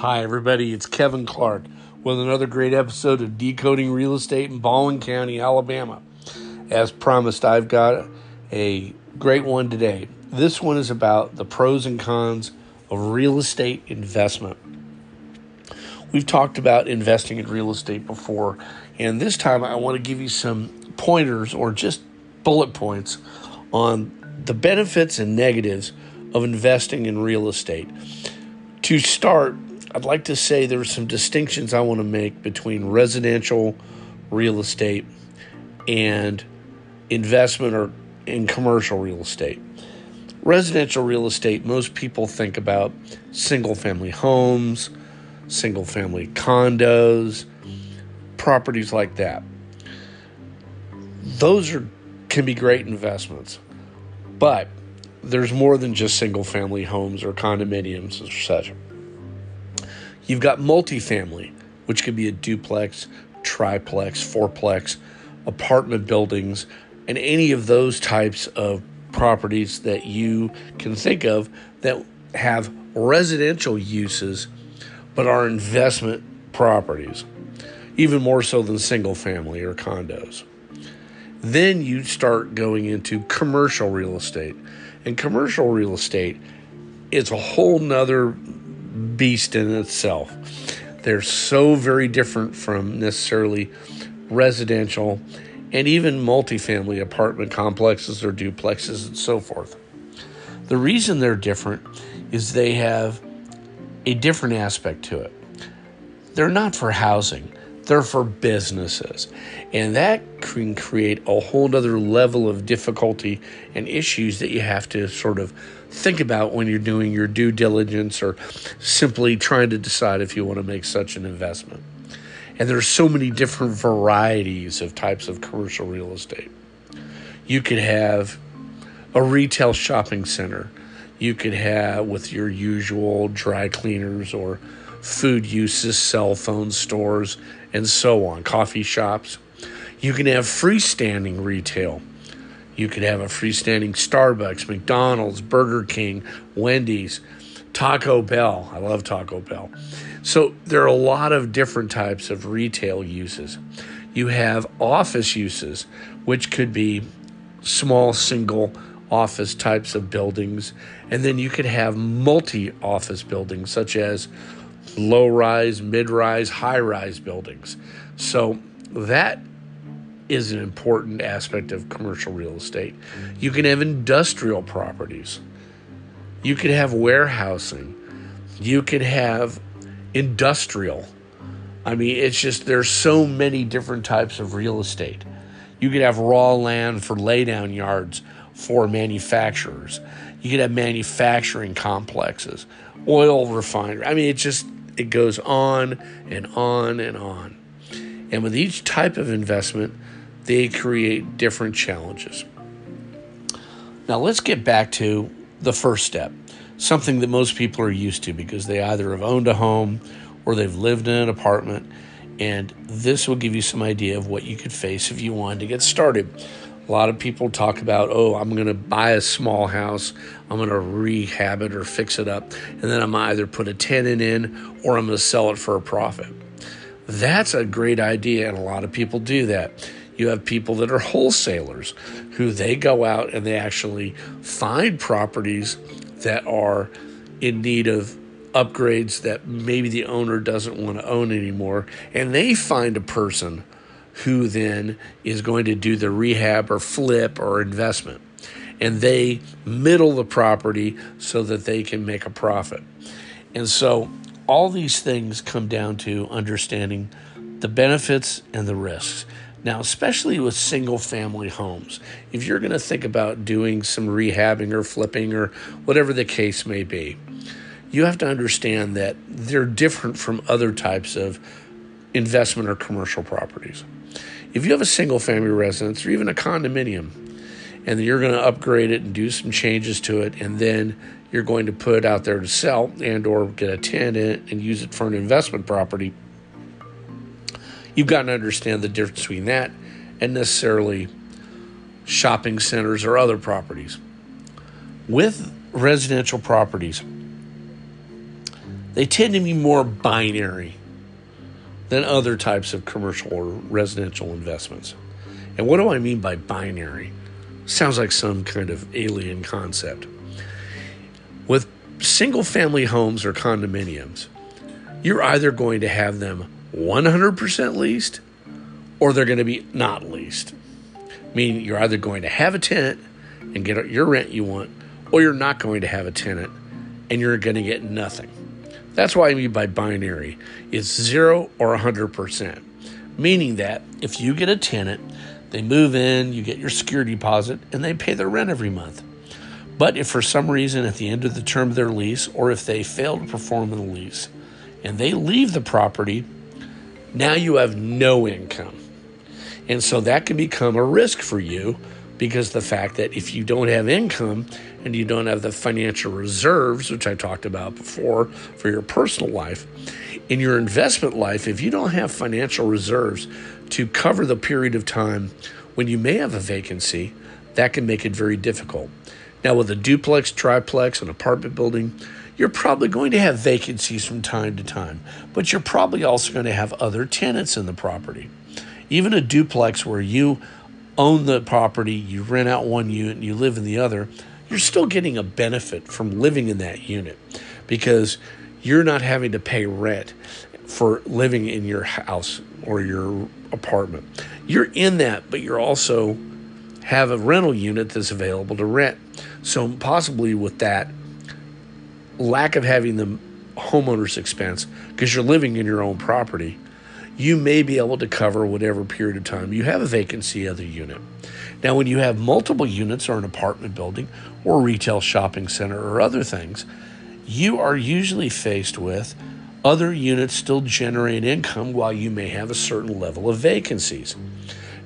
Hi, everybody. It's Kevin Clark with another great episode of Decoding Real Estate in Baldwin County, Alabama. As promised, I've got a great one today. This one is about the pros and cons of real estate investment. We've talked about investing in real estate before, and this time I want to give you some pointers or just bullet points on the benefits and negatives of investing in real estate. To start, I'd like to say there are some distinctions I want to make between residential real estate and investment or in commercial real estate. Residential real estate, most people think about single family homes, single family condos, properties like that. Those are can be great investments. But there's more than just single family homes or condominiums or such. You've got multifamily, which could be a duplex, triplex, fourplex, apartment buildings, and any of those types of properties that you can think of that have residential uses but are investment properties, even more so than single family or condos. Then you start going into commercial real estate. And commercial real estate is a whole nother beast in itself. They're so very different from necessarily residential and even multifamily apartment complexes or duplexes and so forth. The reason they're different is they have a different aspect to it. They're not for housing, they're for businesses. And that can create a whole other level of difficulty and issues that you have to sort of think about when you're doing your due diligence or simply trying to decide if you want to make such an investment. And there's so many different varieties of types of commercial real estate. You could have a retail shopping center. You could have with your usual dry cleaners or food uses, cell phone stores, and so on, coffee shops. You can have freestanding retail. You could have a freestanding Starbucks, McDonald's, Burger King, Wendy's, Taco Bell. I love Taco Bell. So there are a lot of different types of retail uses. You have office uses, which could be small single office types of buildings. And then you could have multi office buildings, such as low rise, mid rise, high rise buildings. So that is an important aspect of commercial real estate. You can have industrial properties. You could have warehousing. You could have industrial. I mean, it's just there's so many different types of real estate. You could have raw land for laydown yards for manufacturers. You could have manufacturing complexes, oil refinery. I mean, it just it goes on and on and on. And with each type of investment, they create different challenges. Now, let's get back to the first step something that most people are used to because they either have owned a home or they've lived in an apartment. And this will give you some idea of what you could face if you wanted to get started. A lot of people talk about, oh, I'm going to buy a small house, I'm going to rehab it or fix it up, and then I'm either put a tenant in or I'm going to sell it for a profit. That's a great idea, and a lot of people do that. You have people that are wholesalers who they go out and they actually find properties that are in need of upgrades that maybe the owner doesn't want to own anymore, and they find a person who then is going to do the rehab or flip or investment. And they middle the property so that they can make a profit. And so all these things come down to understanding the benefits and the risks. Now, especially with single family homes, if you're going to think about doing some rehabbing or flipping or whatever the case may be, you have to understand that they're different from other types of investment or commercial properties. If you have a single family residence or even a condominium, and you're going to upgrade it and do some changes to it, and then you're going to put it out there to sell and or get a tenant and use it for an investment property, you've got to understand the difference between that and necessarily shopping centers or other properties. With residential properties, they tend to be more binary than other types of commercial or residential investments. And what do I mean by binary? Sounds like some kind of alien concept. With single family homes or condominiums, you're either going to have them 100% leased or they're going to be not leased. Meaning you're either going to have a tenant and get your rent you want, or you're not going to have a tenant and you're going to get nothing. That's what I mean by binary. It's zero or 100%. Meaning that if you get a tenant, they move in, you get your security deposit, and they pay their rent every month. But if for some reason at the end of the term of their lease, or if they fail to perform in the lease, and they leave the property, now you have no income. And so that can become a risk for you because the fact that if you don't have income and you don't have the financial reserves, which I talked about before for your personal life, in your investment life, if you don't have financial reserves to cover the period of time when you may have a vacancy, that can make it very difficult. Now, with a duplex, triplex, an apartment building, you're probably going to have vacancies from time to time, but you're probably also going to have other tenants in the property. Even a duplex where you own the property, you rent out one unit, and you live in the other, you're still getting a benefit from living in that unit because you're not having to pay rent for living in your house or your apartment. You're in that, but you're also have a rental unit that's available to rent. So possibly with that lack of having the homeowner's expense because you're living in your own property, you may be able to cover whatever period of time you have a vacancy of the unit. Now, when you have multiple units or an apartment building or retail shopping center or other things, you are usually faced with other units still generate income while you may have a certain level of vacancies.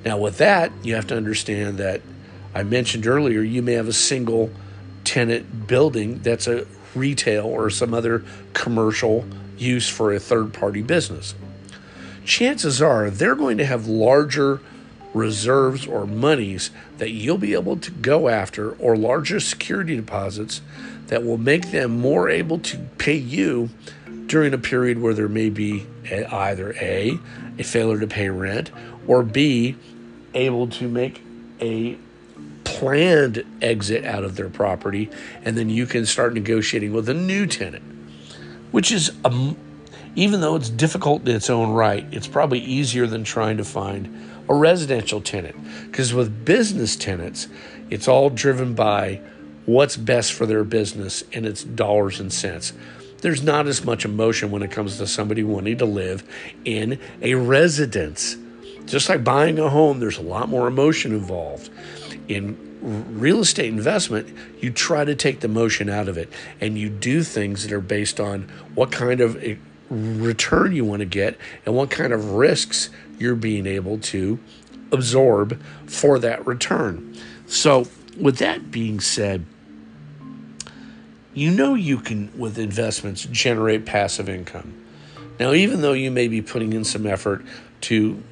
Now, with that, you have to understand that I mentioned earlier, you may have a single tenant building that's a retail or some other commercial use for a third party business. Chances are they're going to have larger reserves or monies that you'll be able to go after or larger security deposits that will make them more able to pay you during a period where there may be either A, a failure to pay rent, or B, able to make a planned exit out of their property, and then you can start negotiating with a new tenant, which is a, even though it's difficult in its own right, it's probably easier than trying to find a residential tenant. Because with business tenants, it's all driven by what's best for their business and it's dollars and cents. There's not as much emotion when it comes to somebody wanting to live in a residence. Just like buying a home, there's a lot more emotion involved. In real estate investment, you try to take the motion out of it and you do things that are based on what kind of eh, return you want to get and what kind of risks you're being able to absorb for that return. So, with that being said, you know you can, with investments, generate passive income. Now, even though you may be putting in some effort to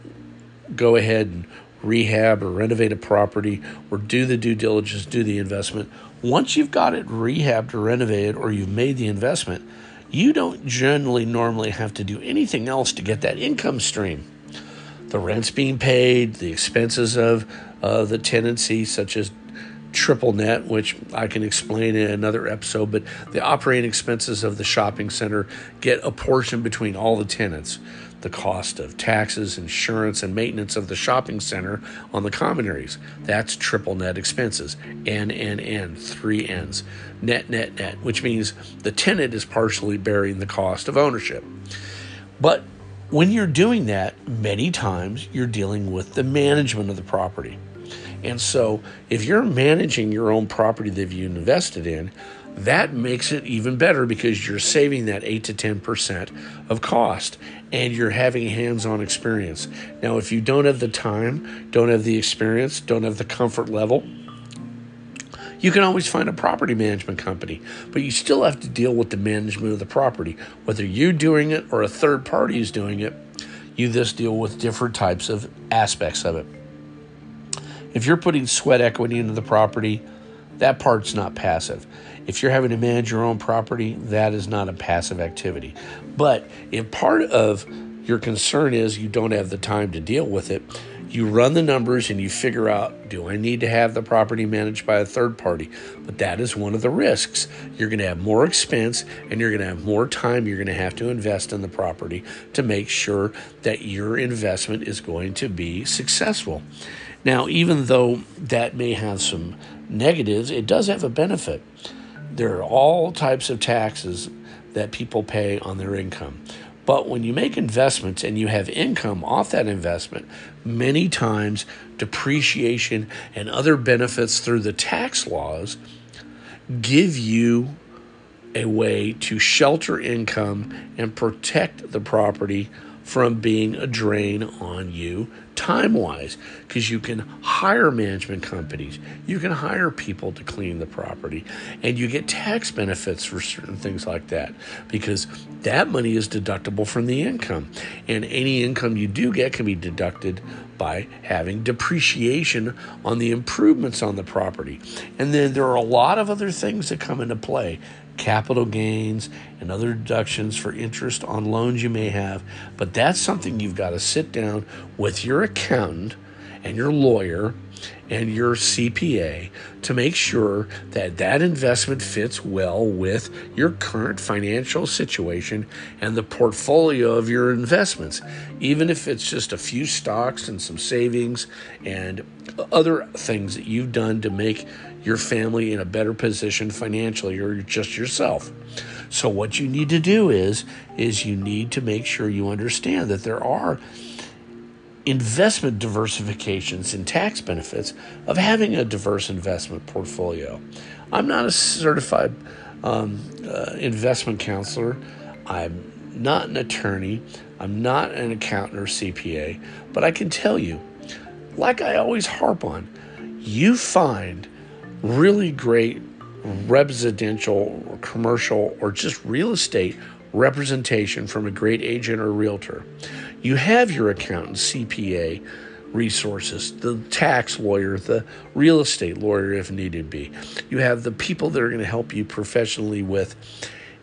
go ahead and rehab or renovate a property or do the due diligence, do the investment, once you've got it rehabbed or renovated or you've made the investment, you don't generally normally have to do anything else to get that income stream. The rent's being paid, the expenses of uh, the tenancy, such as triple net, which I can explain in another episode, but the operating expenses of the shopping center get a portion between all the tenants the cost of taxes, insurance, and maintenance of the shopping center on the common areas. That's triple net expenses. N, N, N, three N's. Net, net, net, which means the tenant is partially bearing the cost of ownership. But when you're doing that, many times you're dealing with the management of the property. And so if you're managing your own property that you've invested in, that makes it even better because you're saving that 8 to 10% of cost and you're having hands on experience. Now, if you don't have the time, don't have the experience, don't have the comfort level, you can always find a property management company, but you still have to deal with the management of the property. Whether you're doing it or a third party is doing it, you just deal with different types of aspects of it. If you're putting sweat equity into the property, that part's not passive. If you're having to manage your own property, that is not a passive activity. But if part of your concern is you don't have the time to deal with it, you run the numbers and you figure out do I need to have the property managed by a third party? But that is one of the risks. You're going to have more expense and you're going to have more time you're going to have to invest in the property to make sure that your investment is going to be successful. Now, even though that may have some negatives, it does have a benefit. There are all types of taxes that people pay on their income. But when you make investments and you have income off that investment, many times depreciation and other benefits through the tax laws give you a way to shelter income and protect the property from being a drain on you time wise because you can hire management companies, you can hire people to clean the property, and you get tax benefits for certain things like that because that money is deductible from the income. And any income you do get can be deducted by having depreciation on the improvements on the property. And then there are a lot of other things that come into play capital gains and other deductions for interest on loans you may have. But that's something you've got to sit down with your accountant and your lawyer and your CPA to make sure that that investment fits well with your current financial situation and the portfolio of your investments. Even if it's just a few stocks and some savings and other things that you've done to make your family in a better position financially or just yourself. So what you need to do is is you need to make sure you understand that there are investment diversifications and tax benefits of having a diverse investment portfolio. I'm not a certified um, uh, investment counselor. I'm not an attorney. I'm not an accountant or CPA, but I can tell you, like I always harp on, you find really great residential or commercial or just real estate representation from a great agent or realtor. You have your accountant, CPA resources, the tax lawyer, the real estate lawyer if needed be. You have the people that are going to help you professionally with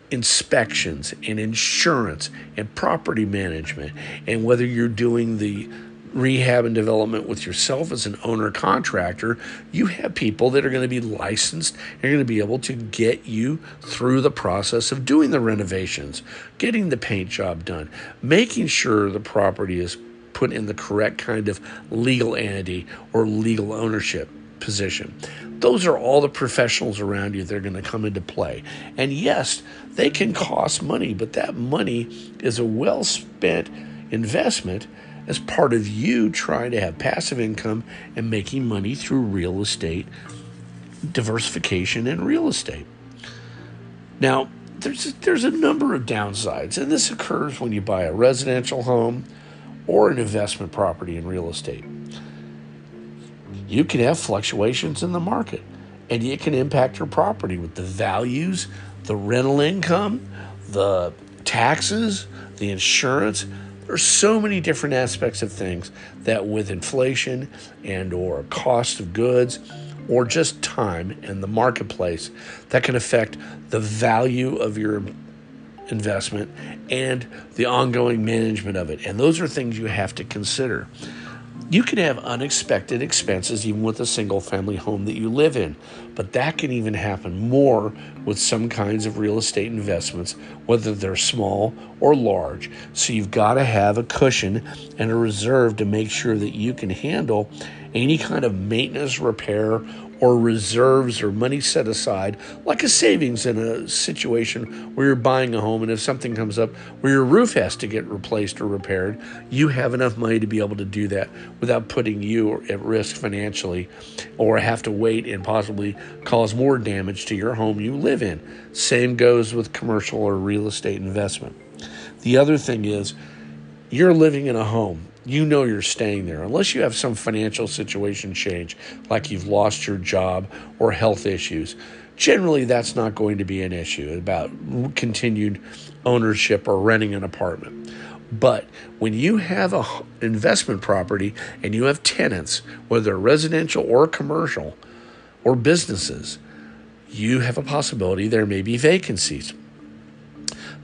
inspections and insurance and property management and whether you're doing the rehab and development with yourself as an owner contractor, you have people that are going to be licensed and are going to be able to get you through the process of doing the renovations, getting the paint job done, making sure the property is put in the correct kind of legal entity or legal ownership position. Those are all the professionals around you that are going to come into play. And yes, they can cost money, but that money is a well spent investment as part of you trying to have passive income and making money through real estate diversification in real estate. Now, there's there's a number of downsides, and this occurs when you buy a residential home or an investment property in real estate. You can have fluctuations in the market, and it can impact your property with the values, the rental income, the taxes, the insurance, there's so many different aspects of things that with inflation and or cost of goods or just time in the marketplace that can affect the value of your investment and the ongoing management of it. And those are things you have to consider. You can have unexpected expenses even with a single family home that you live in, but that can even happen more with some kinds of real estate investments, whether they're small or large. So you've got to have a cushion and a reserve to make sure that you can handle any kind of maintenance, repair, or reserves or money set aside, like a savings in a situation where you're buying a home and if something comes up where your roof has to get replaced or repaired, you have enough money to be able to do that without putting you at risk financially or have to wait and possibly cause more damage to your home you live in. Same goes with commercial or real estate investment. The other thing is, you're living in a home you know you're staying there unless you have some financial situation change, like you've lost your job or health issues. Generally, that's not going to be an issue about continued ownership or renting an apartment. But when you have a investment property and you have tenants, whether residential or commercial, or businesses, you have a possibility there may be vacancies.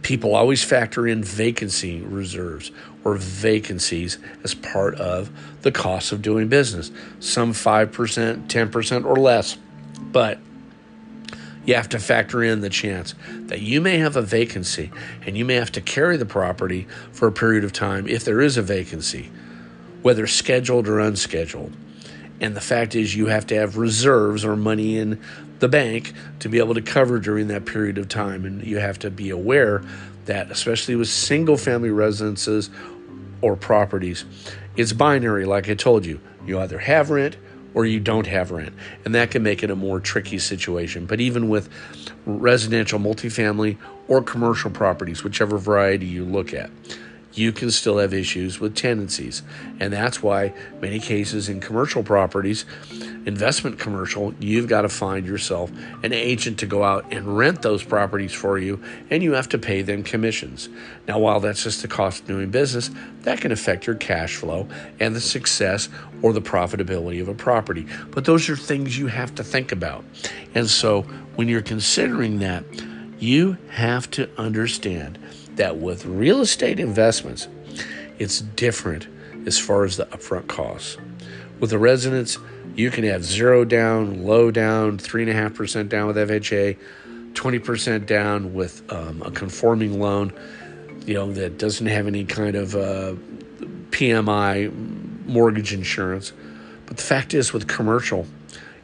People always factor in vacancy reserves or vacancies as part of the cost of doing business. Some 5%, 10%, or less. But you have to factor in the chance that you may have a vacancy and you may have to carry the property for a period of time if there is a vacancy, whether scheduled or unscheduled. And the fact is, you have to have reserves or money in the bank to be able to cover during that period of time. And you have to be aware that, especially with single family residences or properties, it's binary, like I told you. You either have rent or you don't have rent. And that can make it a more tricky situation. But even with residential, multifamily, or commercial properties, whichever variety you look at, you can still have issues with tenancies. And that's why many cases in commercial properties, investment commercial, you've got to find yourself an agent to go out and rent those properties for you, and you have to pay them commissions. Now, while that's just the cost of doing business, that can affect your cash flow and the success or the profitability of a property. But those are things you have to think about. And so when you're considering that, you have to understand that with real estate investments, it's different as far as the upfront costs. With the residence, you can have zero down, low down, 3.5% down with FHA, 20% down with um, a conforming loan, you know, that doesn't have any kind of uh, PMI mortgage insurance. But the fact is, with commercial,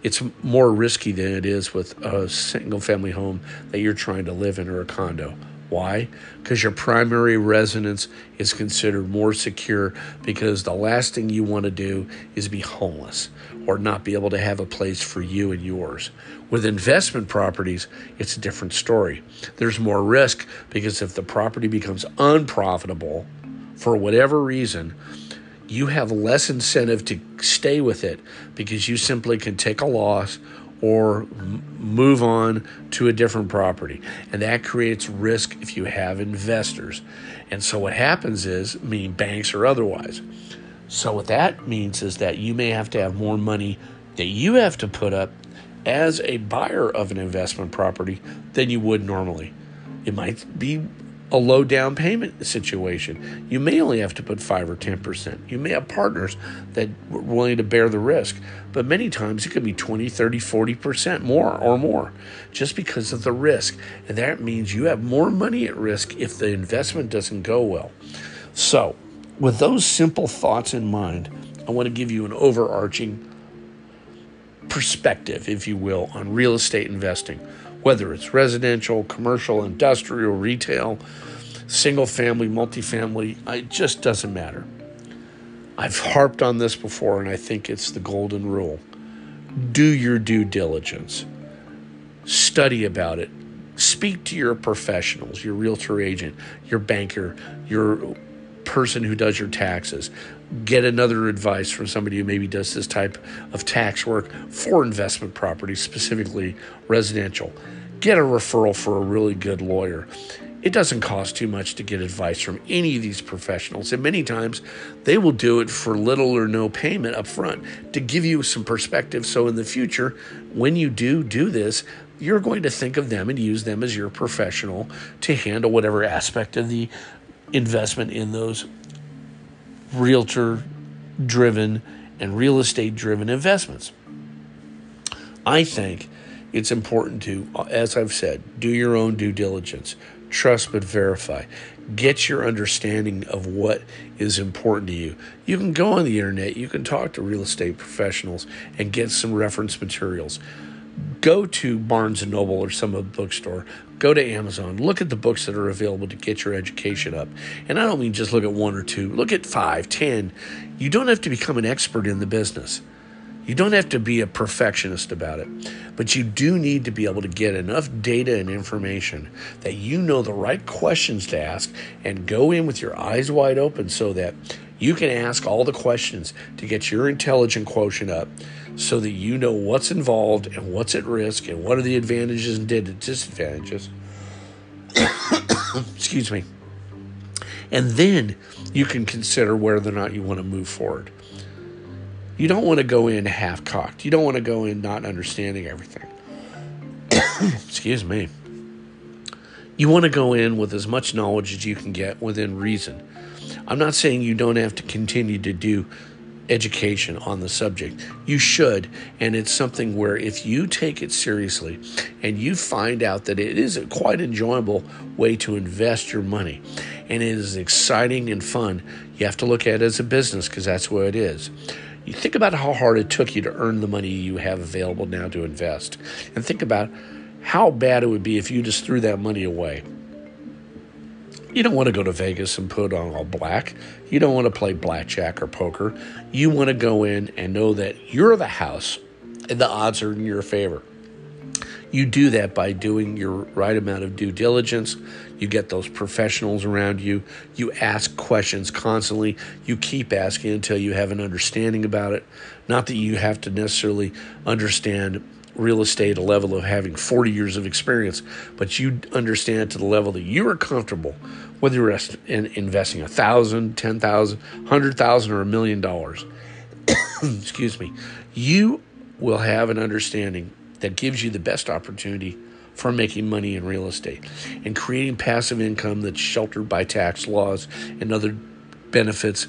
it's more risky than it is with a single family home that you're trying to live in or a condo. Why? Because your primary residence is considered more secure because the last thing you want to do is be homeless or not be able to have a place for you and yours. With investment properties, it's a different story. There's more risk because if the property becomes unprofitable for whatever reason, you have less incentive to stay with it because you simply can take a loss or move on to a different property. And that creates risk if you have investors. And so what happens is, meaning banks or otherwise. So what that means is that you may have to have more money that you have to put up as a buyer of an investment property than you would normally. It might be a low down payment situation. You may only have to put 5 or 10%. You may have partners that are willing to bear the risk, but many times it could be 20, 30, 40% more or more just because of the risk. And that means you have more money at risk if the investment doesn't go well. So, with those simple thoughts in mind, I want to give you an overarching perspective, if you will, on real estate investing whether it's residential, commercial, industrial, retail, single family, multifamily, it just doesn't matter. I've harped on this before, and I think it's the golden rule. Do your due diligence, study about it, speak to your professionals, your realtor agent, your banker, your person who does your taxes. Get another advice from somebody who maybe does this type of tax work for investment properties, specifically residential. Get a referral for a really good lawyer. It doesn't cost too much to get advice from any of these professionals, and many times they will do it for little or no payment up front to give you some perspective. So, in the future, when you do do this, you're going to think of them and use them as your professional to handle whatever aspect of the investment in those realtor driven and real estate driven investments. I think it's important to, as I've said, do your own due diligence, trust but verify. Get your understanding of what is important to you. You can go on the internet, you can talk to real estate professionals and get some reference materials go to Barnes and Noble or some other bookstore, go to Amazon, look at the books that are available to get your education up. And I don't mean just look at one or two, look at five, ten. You don't have to become an expert in the business. You don't have to be a perfectionist about it, but you do need to be able to get enough data and information that you know the right questions to ask and go in with your eyes wide open so that you can ask all the questions to get your intelligent quotient up so that you know what's involved and what's at risk and what are the advantages and disadvantages. Excuse me. And then you can consider whether or not you want to move forward. You don't want to go in half cocked. You don't want to go in not understanding everything. Excuse me. You want to go in with as much knowledge as you can get within reason. I'm not saying you don't have to continue to do education on the subject. You should, and it's something where if you take it seriously and you find out that it is a quite enjoyable way to invest your money and it is exciting and fun, you have to look at it as a business because that's what it is. You think about how hard it took you to earn the money you have available now to invest, and think about how bad it would be if you just threw that money away. You don't want to go to Vegas and put on all black. You don't want to play blackjack or poker. You want to go in and know that you're the house and the odds are in your favor. You do that by doing your right amount of due diligence. You get those professionals around you. You ask questions constantly. You keep asking until you have an understanding about it. Not that you have to necessarily understand real estate at a level of having 40 years of experience, but you understand to the level that you are comfortable, whether you're in investing a thousand, ten thousand, hundred thousand, or a million dollars. Excuse me. You will have an understanding that gives you the best opportunity for making money in real estate and creating passive income that's sheltered by tax laws and other benefits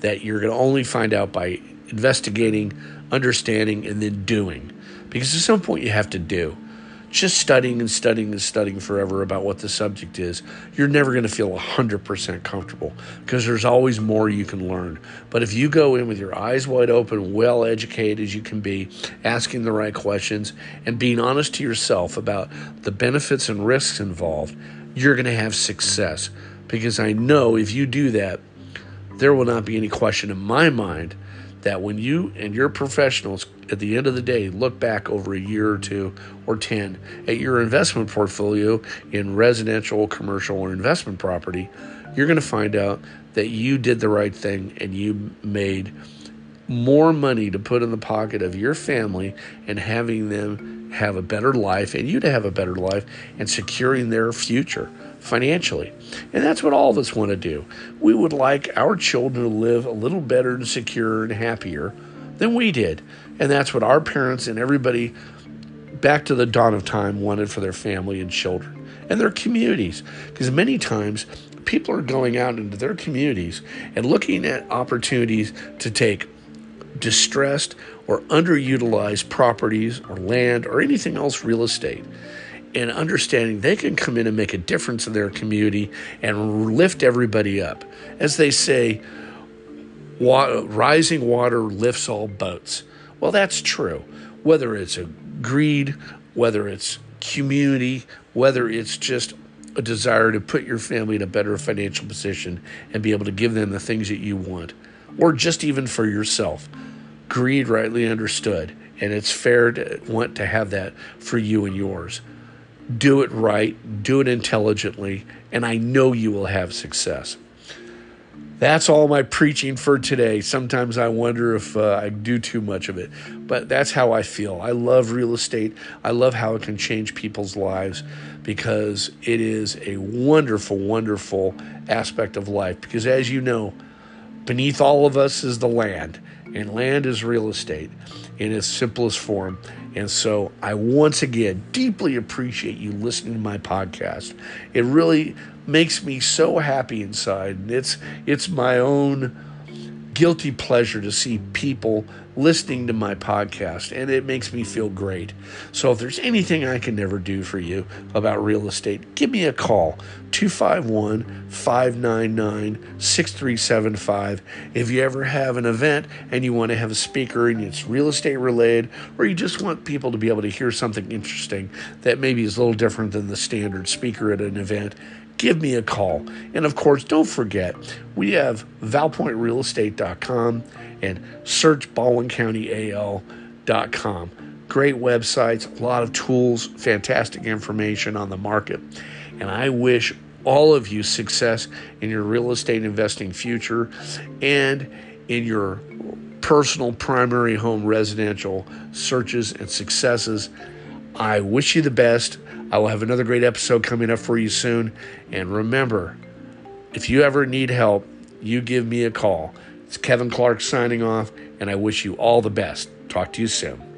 that you're going to only find out by investigating, understanding, and then doing. Because at some point you have to do. Just studying and studying and studying forever about what the subject is, you're never going to feel 100% comfortable because there's always more you can learn. But if you go in with your eyes wide open, well educated as you can be, asking the right questions, and being honest to yourself about the benefits and risks involved, you're going to have success. Because I know if you do that, there will not be any question in my mind that when you and your professionals at the end of the day look back over a year or two or 10 at your investment portfolio in residential, commercial, or investment property, you're going to find out that you did the right thing and you made more money to put in the pocket of your family and having them have a better life and you to have a better life and securing their future financially. And that's what all of us want to do. We would like our children to live a little better and secure and happier than we did. And that's what our parents and everybody back to the dawn of time wanted for their family and children and their communities. Because many times people are going out into their communities and looking at opportunities to take distressed or underutilized properties or land or anything else real estate and understanding they can come in and make a difference in their community and lift everybody up. As they say, rising water lifts all boats. Well, that's true. Whether it's a greed, whether it's community, whether it's just a desire to put your family in a better financial position and be able to give them the things that you want, or just even for yourself. Greed, rightly understood, and it's fair to want to have that for you and yours do it right, do it intelligently, and I know you will have success. That's all my preaching for today. Sometimes I wonder if uh, I do too much of it, but that's how I feel. I love real estate. I love how it can change people's lives because it is a wonderful, wonderful aspect of life. Because as you know, beneath all of us is the land, and land is real estate in its simplest form. And so I once again deeply appreciate you listening to my podcast. It really makes me so happy inside. And it's it's my own guilty pleasure to see people listening to my podcast, and it makes me feel great. So, if there's anything I can never do for you about real estate, give me a call 251 599 6375. If you ever have an event and you want to have a speaker and it's real estate related, or you just want people to be able to hear something interesting that maybe is a little different than the standard speaker at an event, give me a call. And of course, don't forget, we have valpointrealestate.com and search baldwincountyal.com. Great websites, a lot of tools, fantastic information on the market. And I wish all of you success in your real estate investing future and in your personal primary home residential searches and successes. I wish you the best. I will have another great episode coming up for you soon. And remember, if you ever need help, you give me a call. It's Kevin Clark signing off, and I wish you all the best. Talk to you soon.